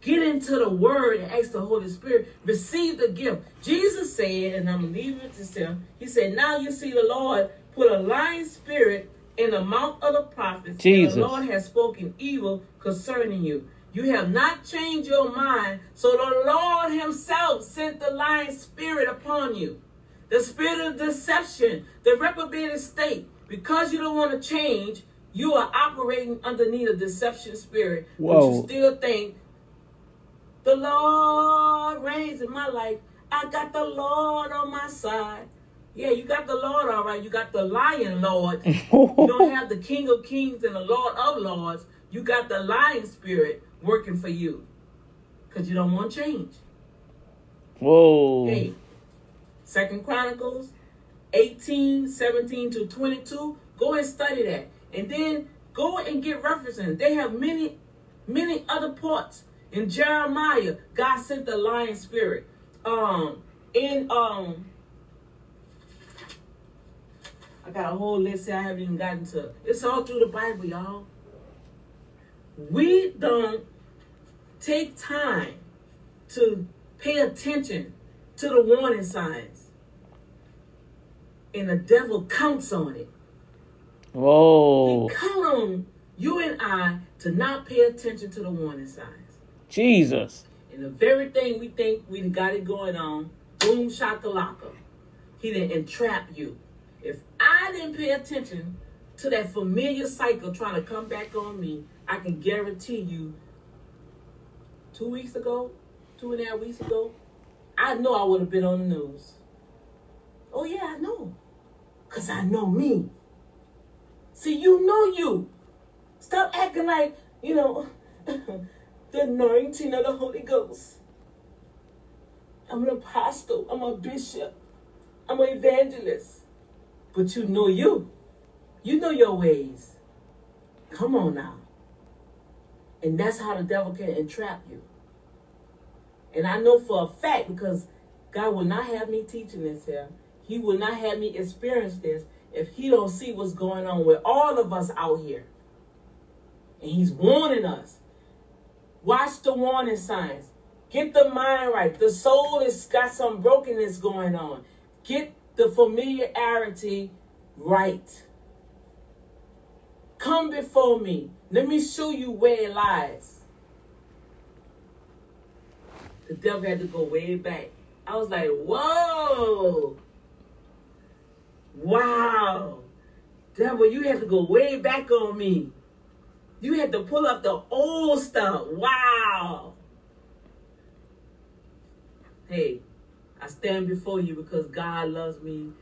Get into the Word and ask the Holy Spirit. Receive the gift. Jesus said, and I'm leaving it to him. He said, "Now you see the Lord put a lying spirit." in the mouth of the prophets, Jesus. the Lord has spoken evil concerning you. You have not changed your mind, so the Lord Himself sent the lying spirit upon you. The spirit of deception, the reprobated state. Because you don't want to change, you are operating underneath a deception spirit. Whoa. But you still think, the Lord reigns in my life. I got the Lord on my side. Yeah, you got the Lord all right. You got the lion Lord. you don't have the King of Kings and the Lord of Lords. You got the lion spirit working for you because you don't want change. Whoa. Hey, Second Chronicles 18, 17 to 22. Go and study that. And then go and get references. They have many, many other parts. In Jeremiah, God sent the lion spirit. Um, in um, I got a whole list I haven't even gotten to. It's all through the Bible, y'all. We don't take time to pay attention to the warning signs. And the devil counts on it. Whoa. On you and I to not pay attention to the warning signs. Jesus. And the very thing we think we got it going on, boom shakalaka. He didn't entrap you. If I didn't pay attention to that familiar cycle trying to come back on me, I can guarantee you two weeks ago, two and a half weeks ago, I know I would have been on the news. Oh, yeah, I know. Because I know me. See, you know you. Stop acting like, you know, the anointing of the Holy Ghost. I'm an apostle. I'm a bishop. I'm an evangelist. But you know you. You know your ways. Come on now. And that's how the devil can entrap you. And I know for a fact because God will not have me teaching this here. He will not have me experience this if he don't see what's going on with all of us out here. And he's warning us. Watch the warning signs. Get the mind right. The soul has got some brokenness going on. Get the familiarity right. Come before me. Let me show you where it lies. The devil had to go way back. I was like, whoa. Wow. Devil, you had to go way back on me. You had to pull up the old stuff. Wow. Hey, I stand before you because God loves me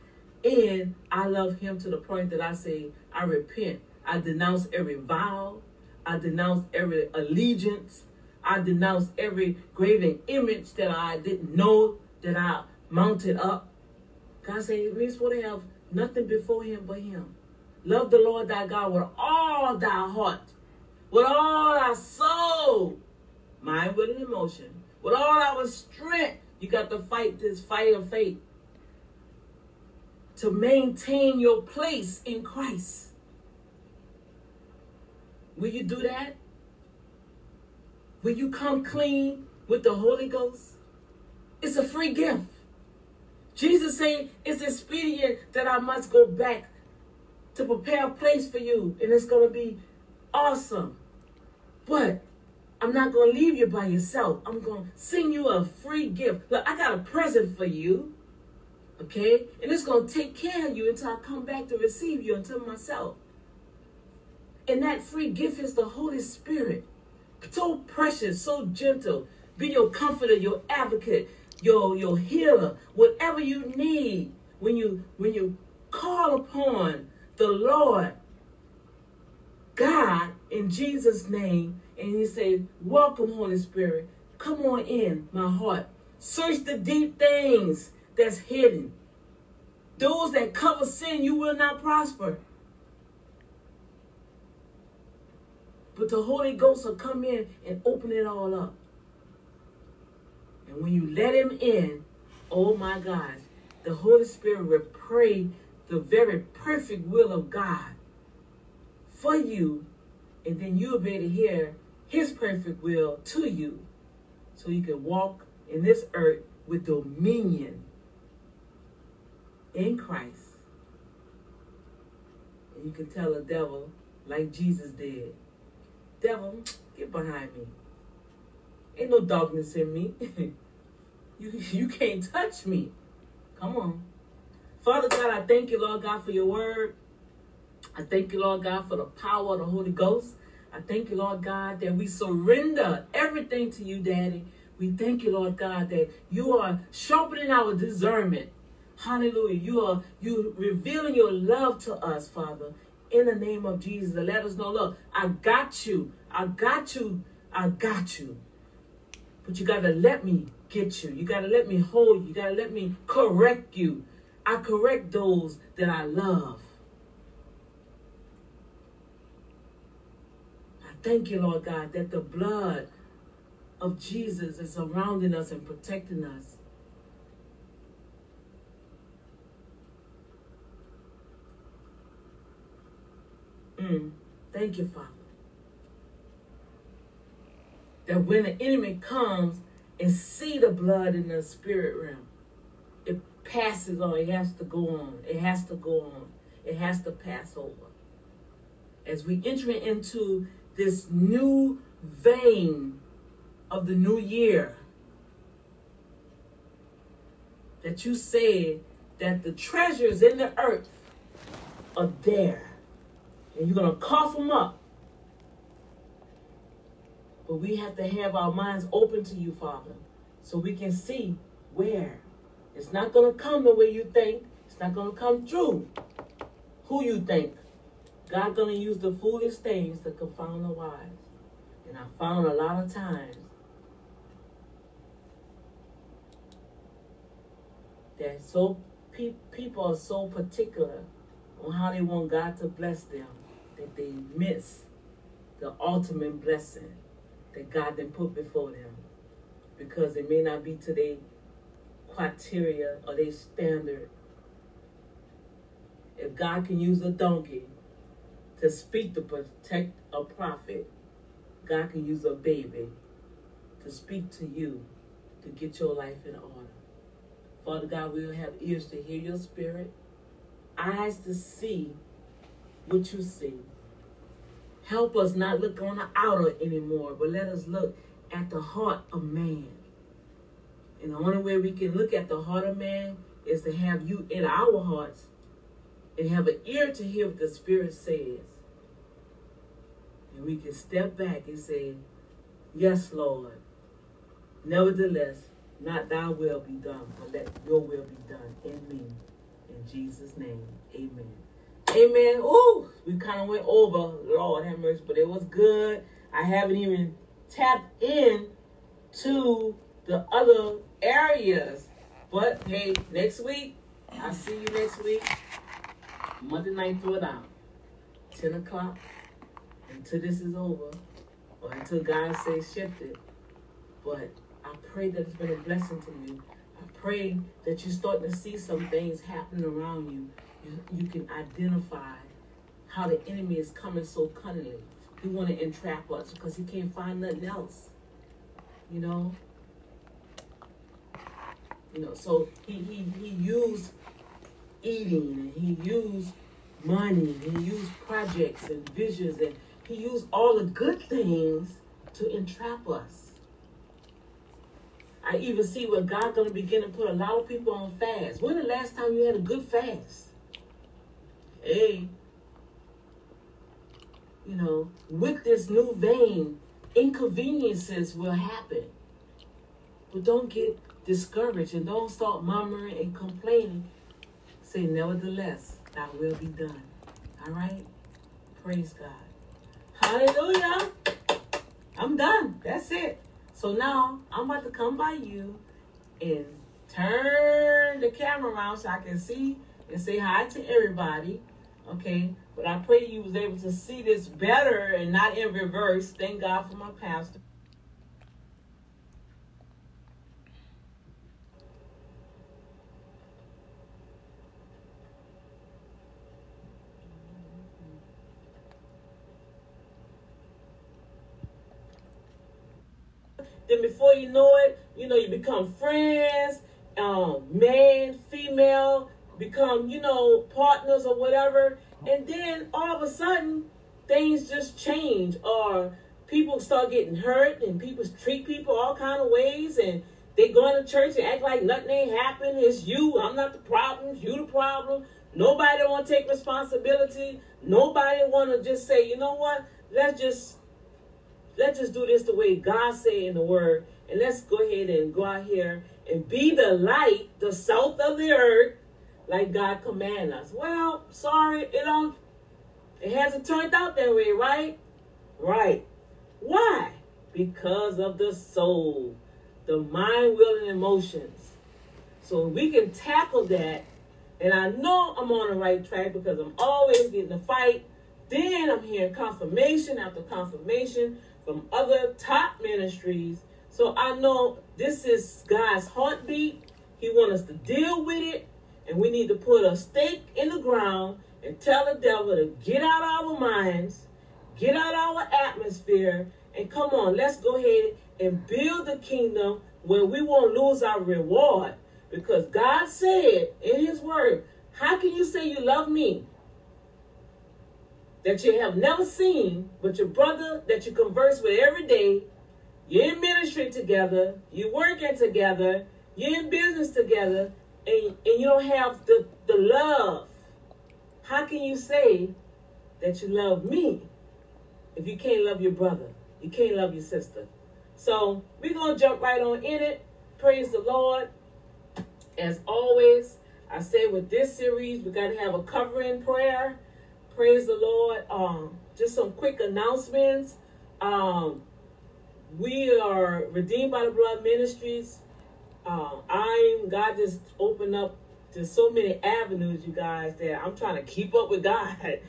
and I love him to the point that I say, I repent. I denounce every vow. I denounce every allegiance. I denounce every graven image that I didn't know that I mounted up. God said, we're supposed to have nothing before him but him. Love the Lord thy God with all thy heart, with all thy soul, mind, will, and emotion, with all our strength. You got to fight this fight of faith to maintain your place in Christ. Will you do that? Will you come clean? with the Holy Ghost? It's a free gift. Jesus saying it's expedient that I must go back to prepare a place for you, and it's going to be awesome. But I'm not going to leave you by yourself. I'm going to send you a free gift. Look, I got a present for you. Okay? And it's going to take care of you until I come back to receive you unto myself. And that free gift is the Holy Spirit. So precious, so gentle. Be your comforter, your advocate, your, your healer, whatever you need when you when you call upon the Lord God in Jesus' name, and you say, Welcome, Holy Spirit. Come on in, my heart. Search the deep things that's hidden. Those that cover sin, you will not prosper. But the Holy Ghost will come in and open it all up. And when you let him in, oh my God, the Holy Spirit will pray the very perfect will of God for you, and then you'll be able to hear his perfect will to you. So you can walk in this earth with dominion in Christ. And you can tell the devil, like Jesus did, devil, get behind me. Ain't no darkness in me. you, you can't touch me. Come on. Father God, I thank you, Lord God, for your word. I thank you, Lord God, for the power of the Holy Ghost. I thank you, Lord God, that we surrender everything to you, Daddy. We thank you, Lord God, that you are sharpening our discernment. Hallelujah. You are you revealing your love to us, Father, in the name of Jesus. Let us know, look, I got you. I got you. I got you. But you got to let me get you. You got to let me hold you. You got to let me correct you. I correct those that I love. I thank you, Lord God, that the blood of Jesus is surrounding us and protecting us. Mm, thank you, Father. That when the enemy comes and see the blood in the spirit realm, it passes on. It has to go on. It has to go on. It has to pass over. As we enter into this new vein of the new year, that you said that the treasures in the earth are there. And you're going to cough them up. But we have to have our minds open to you, Father, so we can see where. It's not going to come the way you think. It's not going to come true who you think. God going to use the foolish things to confound the wise. And I found a lot of times that so pe- people are so particular on how they want God to bless them that they miss the ultimate blessing that God then put before them because it may not be to their criteria or their standard. If God can use a donkey to speak to protect a prophet, God can use a baby to speak to you to get your life in order. Father God, we'll have ears to hear your spirit, eyes to see what you see. Help us not look on the outer anymore, but let us look at the heart of man. And the only way we can look at the heart of man is to have you in our hearts and have an ear to hear what the Spirit says. And we can step back and say, Yes, Lord. Nevertheless, not thy will be done, but let your will be done in me. In Jesus' name, amen. Amen. Ooh, we kind of went over, Lord have mercy, but it was good. I haven't even tapped in to the other areas. But hey, next week, I'll see you next week. Monday night, throw it out. 10 o'clock until this is over or until God says shift it. But I pray that it's been a blessing to you. I pray that you're starting to see some things happening around you you, you can identify how the enemy is coming so cunningly. He want to entrap us because he can't find nothing else. You know, You know, so he he, he used eating and he used money, and he used projects and visions and he used all the good things to entrap us. I even see where God's gonna begin to put a lot of people on fast. When the last time you had a good fast? Hey. You know, with this new vein, inconveniences will happen. But don't get discouraged and don't start murmuring and complaining. Say, nevertheless, thy will be done. All right? Praise God. Hallelujah. I'm done. That's it. So now I'm about to come by you and turn the camera around so I can see and say hi to everybody. Okay. But I pray you was able to see this better and not in reverse. Thank God for my pastor. Then before you know it, you know, you become friends, um, man, female, become, you know, partners or whatever. And then all of a sudden, things just change or people start getting hurt and people treat people all kind of ways and they go into church and act like nothing ain't happened. It's you. I'm not the problem. You the problem. Nobody want to take responsibility. Nobody want to just say, you know what? Let's just let's just do this the way God say in the word. And let's go ahead and go out here and be the light, the salt of the earth, like God command us. Well, sorry, it don't it hasn't turned out that way, right? Right. Why? Because of the soul, the mind, will, and emotions. So we can tackle that, and I know I'm on the right track because I'm always getting a fight. Then I'm hearing confirmation after confirmation from other top ministries. So I know this is God's heartbeat. He wants us to deal with it, and we need to put a stake in the ground and tell the devil to get out our minds, get out our atmosphere, and come on, let's go ahead and build the kingdom where we won't lose our reward. Because God said in His Word, How can you say you love me that you have never seen, but your brother that you converse with every day, you're in ministry together, you're working together, you're in business together, and, and you don't have the, the love? How can you say that you love me if you can't love your brother? You can't love your sister. So we're going to jump right on in it. Praise the Lord. As always, I say with this series, we got to have a covering prayer. Praise the Lord. Um, just some quick announcements. Um, we are Redeemed by the Blood Ministries. Uh, I'm God just opened up to so many avenues, you guys, that I'm trying to keep up with God.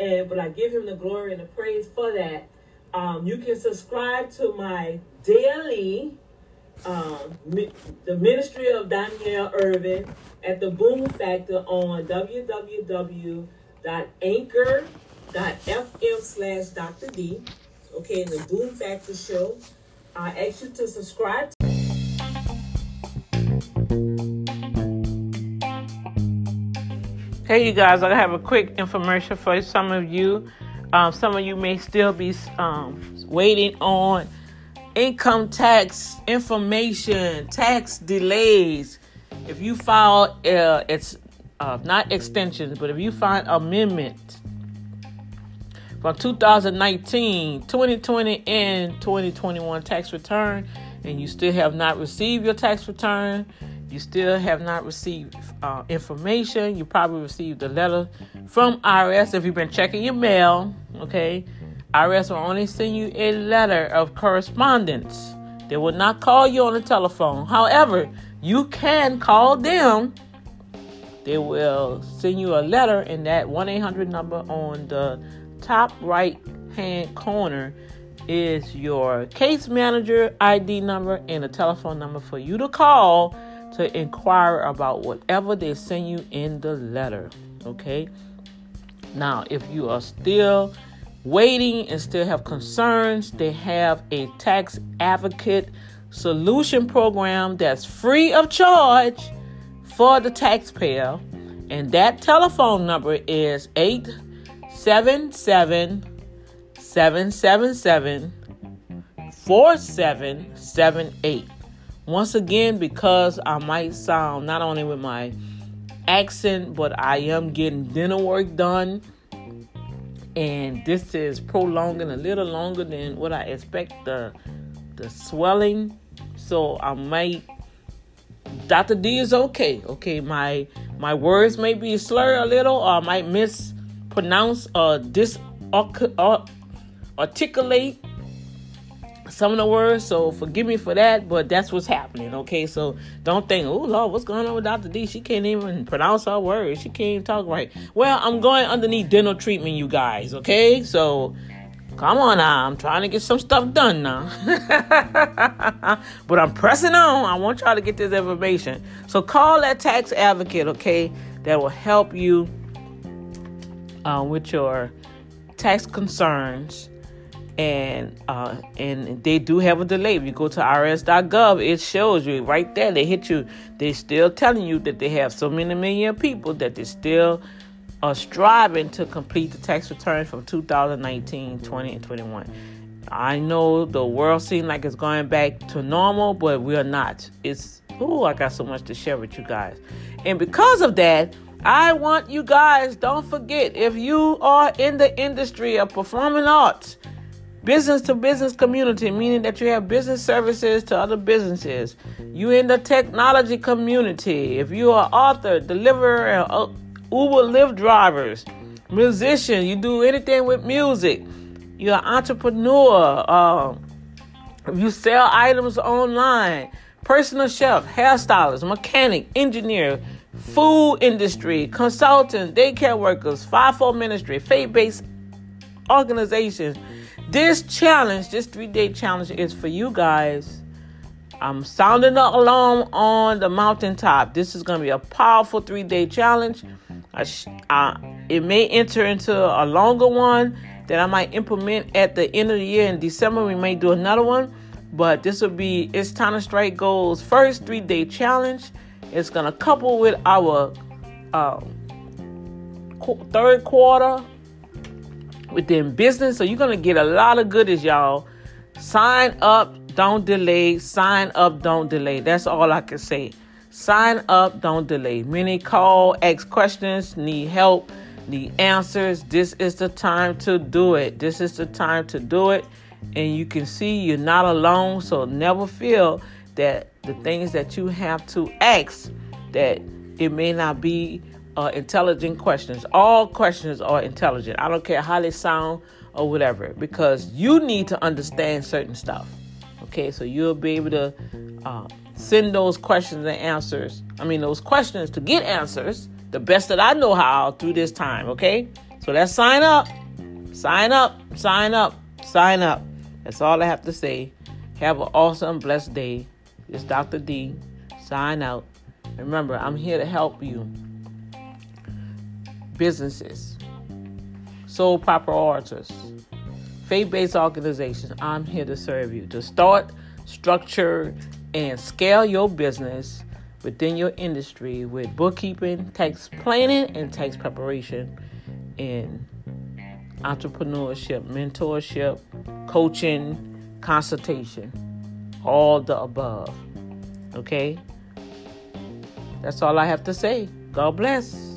And but I give him the glory and the praise for that. Um, you can subscribe to my daily um, mi- the ministry of Danielle Irvin at the Boom Factor on www.anchor.fm slash Dr. D. Okay, the Boom Factor show. I ask you to subscribe. Hey, you guys, I have a quick information for some of you. Um, some of you may still be um, waiting on income tax information, tax delays. If you file, uh, it's uh, not extensions, but if you find amendment from 2019, 2020, and 2021 tax return, and you still have not received your tax return, you still have not received uh, information. You probably received a letter from IRS if you've been checking your mail. Okay, IRS will only send you a letter of correspondence. They will not call you on the telephone. However, you can call them. They will send you a letter, and that 1 800 number on the top right hand corner is your case manager ID number and a telephone number for you to call to inquire about whatever they send you in the letter. Okay. Now, if you are still waiting and still have concerns, they have a tax advocate solution program that's free of charge for the taxpayer. And that telephone number is 877 777 4778. Once again, because I might sound not only with my accent, but I am getting dinner work done. And this is prolonging a little longer than what I expect the the swelling. So I might Dr. D is okay. Okay, my my words may be slur a little or I might mispronounce or dis articulate some of the words, so forgive me for that, but that's what's happening, okay? So don't think, oh Lord, what's going on with Dr. D? She can't even pronounce her words. She can't even talk right. Well, I'm going underneath dental treatment, you guys, okay? So come on now. I'm trying to get some stuff done now. but I'm pressing on. I want y'all to get this information. So call that tax advocate, okay? That will help you uh, with your tax concerns and uh, and they do have a delay. If you go to irs.gov, it shows you right there. They hit you. They're still telling you that they have so many million people that they still are striving to complete the tax returns from 2019, 20, and 21. I know the world seems like it's going back to normal, but we are not. It's oh, I got so much to share with you guys, and because of that. I want you guys, don't forget, if you are in the industry of performing arts, business to business community, meaning that you have business services to other businesses. You in the technology community. If you are author, deliverer, uh, Uber Lyft drivers, musician, you do anything with music. You're an entrepreneur. If you sell items online, personal chef, hairstylist, mechanic, engineer, food industry, consultant, daycare workers, 5 ministry, faith-based organizations this challenge, this three day challenge, is for you guys. I'm sounding the alarm on the mountaintop. This is going to be a powerful three day challenge. I sh- I, it may enter into a longer one that I might implement at the end of the year in December. We may do another one, but this will be it's time to strike goals. First three day challenge. It's going to couple with our uh, third quarter within business. So you're gonna get a lot of goodies, y'all. Sign up, don't delay. Sign up, don't delay. That's all I can say. Sign up, don't delay. Many call, ask questions, need help, need answers. This is the time to do it. This is the time to do it. And you can see you're not alone. So never feel that the things that you have to ask that it may not be uh, intelligent questions. All questions are intelligent. I don't care how they sound or whatever, because you need to understand certain stuff. Okay, so you'll be able to uh, send those questions and answers. I mean, those questions to get answers the best that I know how through this time. Okay, so let's sign up, sign up, sign up, sign up. That's all I have to say. Have an awesome, blessed day. It's Dr. D. Sign out. Remember, I'm here to help you businesses, sole proprietors, faith based organizations, I'm here to serve you. To start, structure, and scale your business within your industry with bookkeeping, tax planning, and tax preparation, and entrepreneurship, mentorship, coaching, consultation, all the above. Okay? That's all I have to say. God bless.